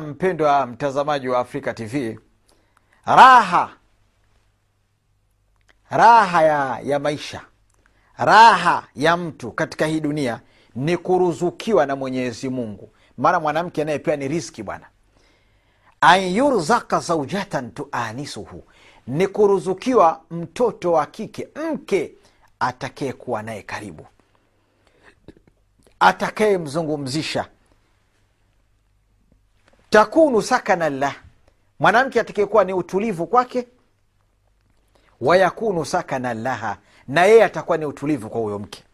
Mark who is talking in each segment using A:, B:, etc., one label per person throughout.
A: mpendwa mtazamaji wa afrika tv raha. Raha ya, ya maisha. Raha ya mtu katika hii dunia ni kuruzukiwa na mwenyezi mungu. Maana mwanamke naye pia ni riski bwana. An yurzaka zaujatan tuanisuhu. Ni kuruzukiwa mtoto wa kike mke atakayekuwa naye karibu. Atakayemzungumzisha takunu sakana lah mwanamke atakayekuwa ni utulivu kwake wayakunu sakana laha. Na yeye atakuwa ni utulivu kwa huyo mke.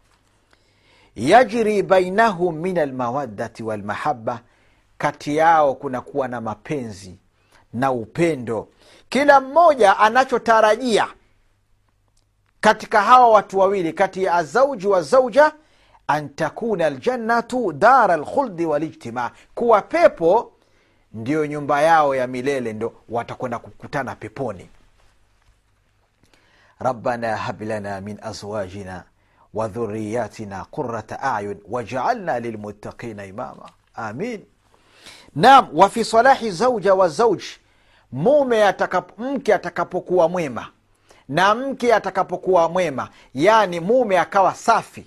A: Yajri bainahum min almawaddati walmahaba kati yao kunakuwa na mapenzi na upendo. Kila mmoja anachotarajia katika hawa watu wawili kati ya azauji wa zauja an takuna aljannatu dara lkhuldi walijtimaa kuwa pepo ndiyo nyumba yao ya milele ndo watakwenda kukutana peponi. Rabbana hablana min azwajina wa dhuriyatina qurata ayun wajaalna lilmuttaqina imama. Amin. Naam wa fi salahi zauja wa zauji mume atakapo, mke atakapokuwa mwema na mke atakapokuwa mwema yaani mume akawa safi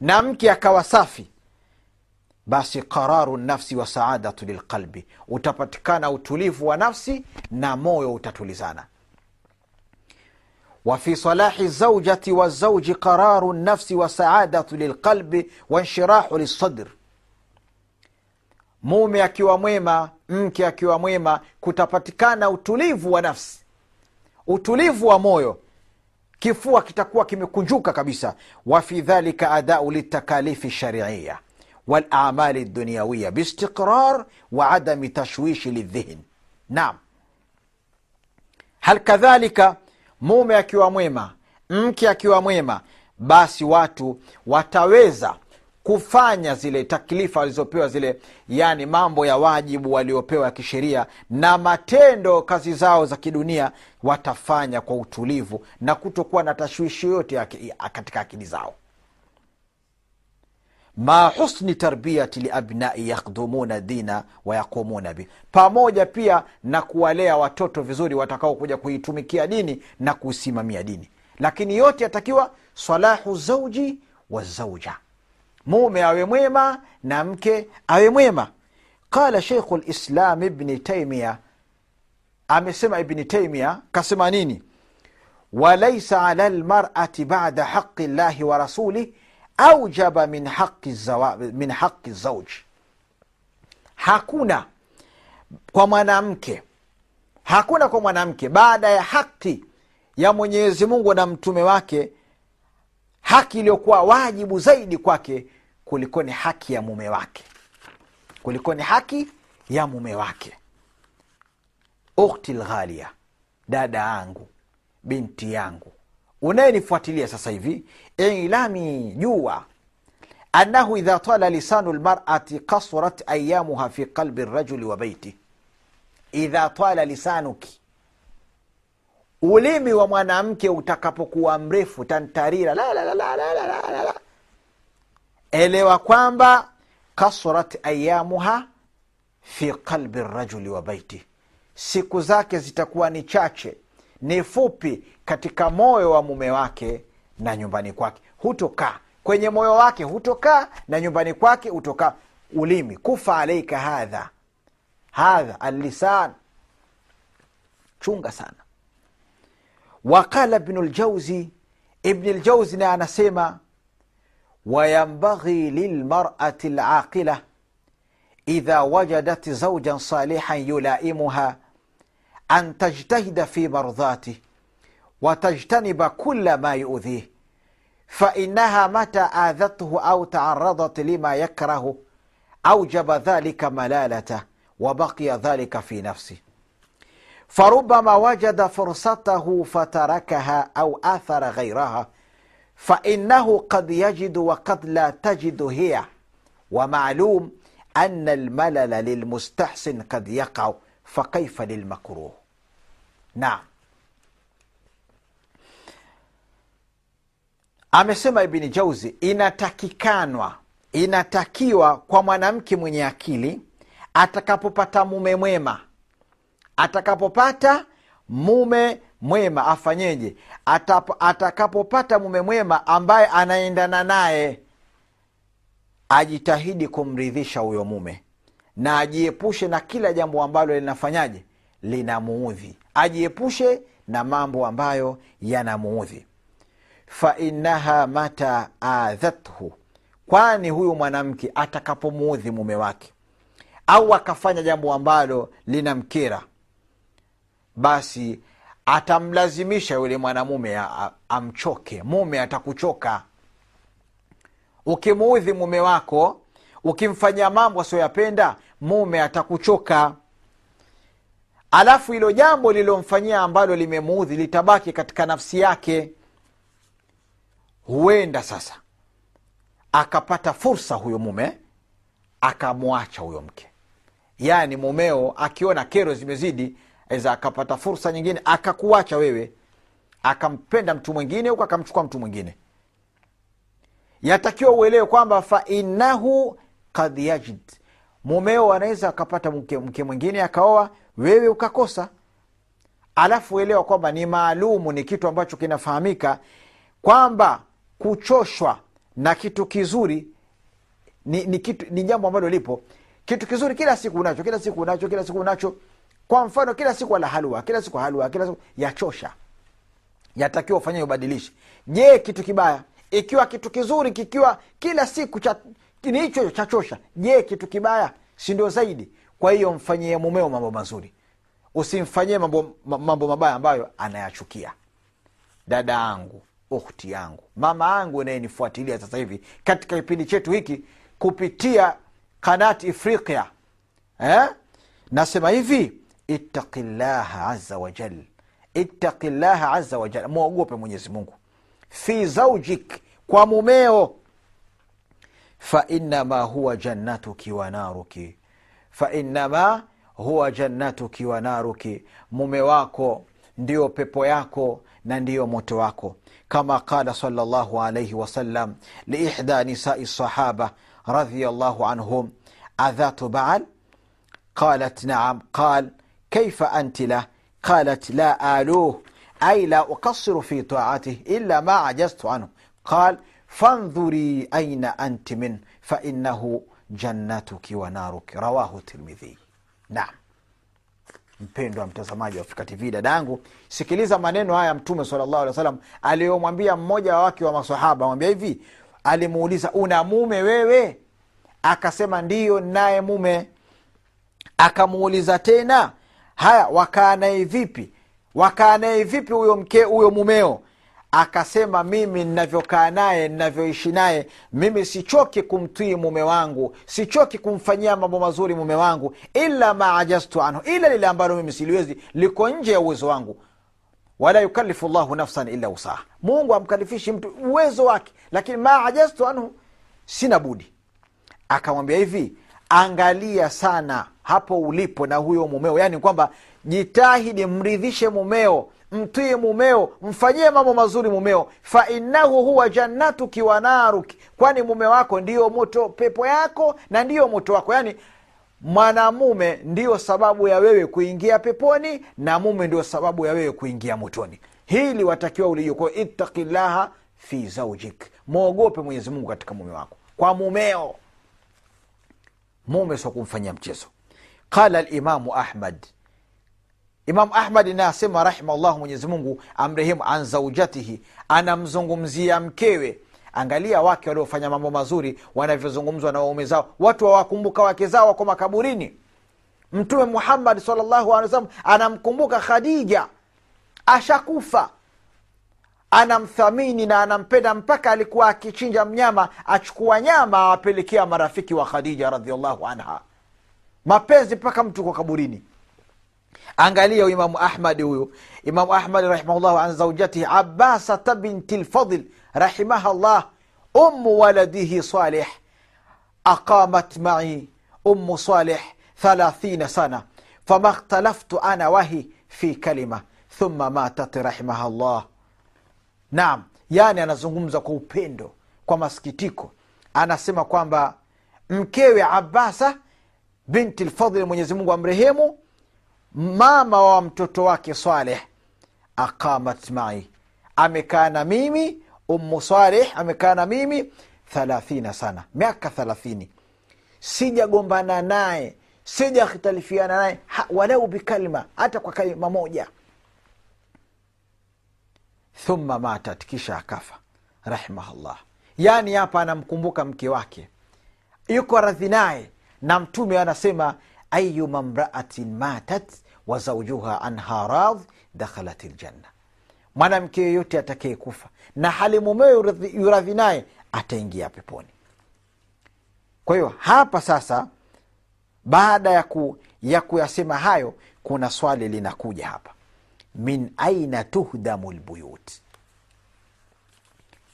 A: na mke akawa safi basi qararu nafsi wa saadatu lilqalbi, utapatikana utulivu wa nafsi na moyo utatulizana. wa fi salahi zaujati wa zauji qararu nafsi wa saadatu lilqalbi wa nshirahu lissadr, mume akiwa mwema, mke akiwa mwema, kutapatikana utulivu wa nafsi, utulivu wa moyo. Kifua kitakuwa kimekunjuka kabisa. wa fi dhalika adau litakalifi shariia walamali duniyawiya biistiqrar wa adami tashwishi lidhihn. Naam. Hal kadhalika mume akiwa mwema mke akiwa mwema basi watu wataweza kufanya zile taklifa walizopewa zile yani mambo ya wajibu waliopewa ya kisheria na matendo kazi zao za kidunia watafanya kwa utulivu na kutokuwa na tashwishi yoyote katika akili zao ma husni tarbiyati liabnai yakdumuna dina wayaqumuna bi. Pamoja pia na kuwalea watoto vizuri watakaokuja kuitumikia dini na kusimamia dini. Lakini yote yatakiwa salahu zauji wa zauja. Mume awe mwema na mke awe mwema. Qala sheikhu lislam ibni taimia amesema ibni taimia kasema nini? Walaisa ala lmarati bada haqi llahi wa rasulih aujaba min haqi, zawa, min haqi zauj hakuna kwa mwanamke hakuna kwa mwanamke. Baada ya haki ya mwenyezi mungu na mtume wake haki iliyokuwa wajibu zaidi kwake kuliko ni haki ya mume wake. Kuliko ni haki ya mume wake. Ukhti lghalia dada yangu binti yangu unayenifuatilia sasa hivi ilami jua. Anahu idha tala lisanu lmarati kasurat ayamuha fi qalbi rajuli wa baiti. Idha tala lisanuki. Ulimi wa mwanamke utakapokuwa mrefu tantarira la, elewa kwamba kasurat ayamuha fi qalbi rajuli wa baiti. Siku zake zitakuwa ni chache ni fupi katika moyo wa mume wake na nyumbani kwake. Hutokaa. Kwenye moyo wake hutokaa na nyumbani kwake hutokaa. Ulimi. Kufa alaika hadha. Hadha allisan. Chunga sana. Waqala bnu ljauzi ibni ljauzi naye anasema wayambaghi lilmarati laqila idha wajadat zaujan salihan yulaimuha an tajtahida fi mardhatih وتجتنب كل ما يؤذيه فإنها متى آذته أو تعرضت لما يكره أوجب ذلك ملالته وبقي ذلك في نفسه. فربما وجد فرصته فتركها أو آثر غيرها فإنه قد يجد وقد لا تجد هي. ومعلوم أن الملل للمستحسن قد يقع. fakaifa lilmakruh naam amesema ibni jauzi inatakikanwa inatakiwa kwa mwanamke mwenye akili atakapopata mume mwema. Atakapopata mume mwema afanyeje? Atakapopata mume mwema ambaye anaendana naye ajitahidi kumridhisha huyo mume na ajiepushe na kila jambo ambalo linafanyaje? Linamuudhi. Ajiepushe na mambo ambayo yanamuudhi. Fainaha mata adhathu. Kwani huyu mwanamke atakapomuudhi mume wake? Au akafanya jambo ambalo linamkera? Basi atamlazimisha yule mwanamume amchoke. Mume atakuchoka. Ukimuudhi mume wako ukimfanyia mambo asioyapenda mume atakuchoka. Alafu hilo jambo lililomfanyia ambalo limemuudhi litabaki katika nafsi yake. Huenda sasa akapata fursa huyo mume akamwacha huyo mke. Yaani mumeo akiona kero zimezidi aweza akapata fursa nyingine akakuacha wewe akampenda mtu mwingine huku akamchukua mtu mwingine. Yatakiwa uelewe kwamba fainahu kad yajid mumeo anaweza akapata mke, mke mwingine akaoa wewe ukakosa. Alafu elewa kwamba ni maalumu ni kitu ambacho kinafahamika kwamba kuchoshwa na kitu kizuri ni, ni, kitu, ni jambo ambalo lipo. Kitu kizuri kila siku unacho kila siku unacho kila siku unacho. Kwa mfano kila siku ala halua kila siku halua kila siku yachosha. Yatakiwa ufanye ubadilishe. Je kitu kibaya? Ikiwa kitu kizuri kikiwa kila siku cha ni hicho chachosha. Je kitu kibaya? Si ndio zaidi? Kwa hiyo mfanyie mumeo mambo mazuri. Usimfanyie mambo, mambo mabaya ambayo anayachukia. Dada yangu ukhti yangu. Mama yangu anayenifuatilia sasa hivi katika kipindi chetu hiki kupitia kanati ifriqia eh? nasema hivi ittaqi llaha aza wajal ittaqi aza wajal mwogope mwenyezi mungu. Fi zaujik kwa mumeo فإنما هو جنتك ونارك fainama huwa jannatuki wa naruki mume wako ndiyo pepo yako na ndiyo moto wako kama qala salllahu alaihi wasallam liihda nisai sahaba radiallahu anhum adhatu baal qalat naam qal kaifa anti lah qalat la aluh ay la ukasiru fi taatih illa ma ajaztu anhu qal fandhuri aina anti min fainahu jannatuki wa naruki rawahu tirmidhi. Naam. Mpendwa mtazamaji wa afrika tv dadangu sikiliza maneno haya mtume salllahu alih wa aliyomwambia mmoja wake wa masahaba mwambia hivi alimuuliza una mume wewe? Akasema ndiyo naye mume. Akamuuliza tena haya wakaa naye vipi? Wakaa naye vipi huyo mke huyo mumeo? Akasema mimi ninavyokaa naye ninavyoishi naye mimi sichoki kumtwii mume wangu sichoki kumfanyia mambo mazuri mume wangu ila ma ajaztu anhu. Ila lile ambalo mimi siliwezi liko nje ya uwezo wangu. Wala yukalifu llahu nafsan illa usaha mungu amkalifishi mtu uwezo wake lakini ma ajaztu anhu sina budi. Akamwambia hivi angalia sana hapo ulipo na huyo mumeo. Yaani kwamba jitahidi mridhishe mumeo mtwii mumeo mfanyie mambo mazuri mumeo. Fainahu huwa jannatuki wa naruki kwani mume wako ndiyo moto pepo yako na ndiyo moto wako. Yaani mwanamume ndiyo sababu ya wewe kuingia peponi na mume ndio sababu ya wewe kuingia motoni. Hili watakiwa ulijua llaha fi zaujik mwogope mwenyezi mungu katika mume wako. Kwa mumeo. Mume sio mchezo. Qala limamu ahmad imamu ahmadi naye asema rahimahullahu mwenyezimungu amrehemu an zaujatihi anamzungumzia mkewe. Angalia wake waliofanya mambo mazuri wanavyozungumzwa na waume zao. Watu wawakumbuka wake zao wako makaburini. Mtume muhammadi salllahu anamkumbuka khadija. Ashakufa. Anamthamini na anampenda mpaka alikuwa akichinja mnyama achukua nyama awapelekea marafiki wa khadija radiallahu anha. Mapenzi mpaka mtu kwa kaburini angalia imamu ahmadi huyu. Imamu ahmadi rahimahullahu an zaujatihi abasata binti lfadl rahimaha llah umu waladihi salih aqamat mai umu salih thalathina sana. Fama اkhtalaftu ana wahi fi kalima. Thumma matat rahimaha llah naam yani anazungumza kwa upendo kwa masikitiko. Anasema kwamba mkewe abasa binti lfadhli mwenyezimungu amrehemu mama wa mtoto wake saleh aqamat mai. Amekaa na mimi ummu saleh amekaa na mimi thalathina sana miaka thalathini. Sijagombana naye sijakhtalifiana naye walau bikalma hata kwa kalima moja. Thumma matat kisha akafa rahimahullah. Yaani hapa anamkumbuka mke wake. Yuko radhi naye na mtume anasema ayuma mraatin matat wa zaujuha anha radh dakhalat ljanna mwanamke yoyote atakaye kufa na hali mumewe yuradhi naye ataingia peponi. Kwa hiyo hapa sasa baada ya, ku, ya kuyasema hayo kuna swali linakuja hapa. Min aina tuhdamu lbuyut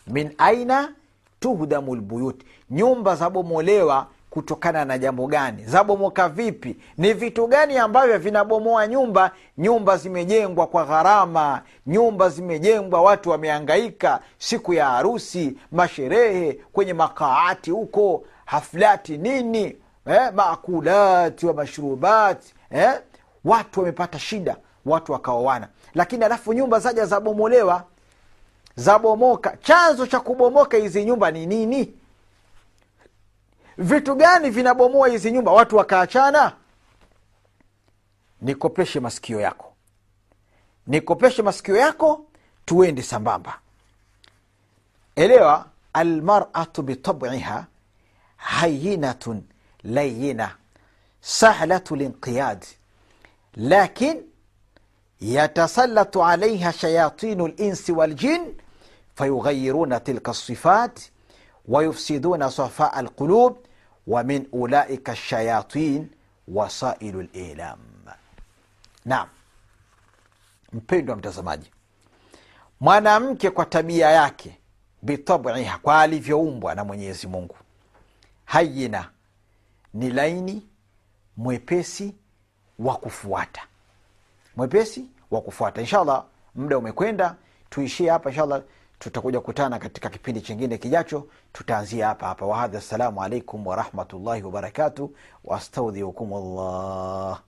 A: min aina tuhdamu lbuyut nyumba zabomolewa kutokana na jambo gani? Zabomoka vipi? Ni vitu gani ambavyo vinabomoa nyumba? Nyumba zimejengwa kwa gharama. Nyumba zimejengwa watu wameangaika siku ya harusi masherehe kwenye makaati huko haflati nini eh, maakulati wa mashrubati eh, watu wamepata shida watu wakaoana. Lakini alafu nyumba zaja zabomolewa zabomoka. Chanzo cha kubomoka hizi nyumba ni nini vitu gani vinabomoa hizi nyumba? Watu wakaachana? Nikopeshe masikio yako. Nikopeshe masikio yako tuende sambamba. Elewa almaratu bitabiha hayinatun layina sahlatu linqiyad. Lakin yatasallatu alaiha shayatinu linsi waljin fayughayiruna tilka wayufsiduna safa alqulub wa min ulaika shayatin wasailu lilam nam naam. Mpendwa mtazamaji mwanamke kwa tabia yake bitabiha kwa alivyoumbwa na mwenyezi mungu hayina ni laini mwepesi wa kufuata. Mwepesi wa kufuata. Inshallah muda umekwenda tuishie hapa inshallah tutakuja kutana katika kipindi chingine kijacho. Tutaanzia hapa hapa. Wahadha assalamu alaikum warahmatullahi wabarakatuh wastaudhiukum llah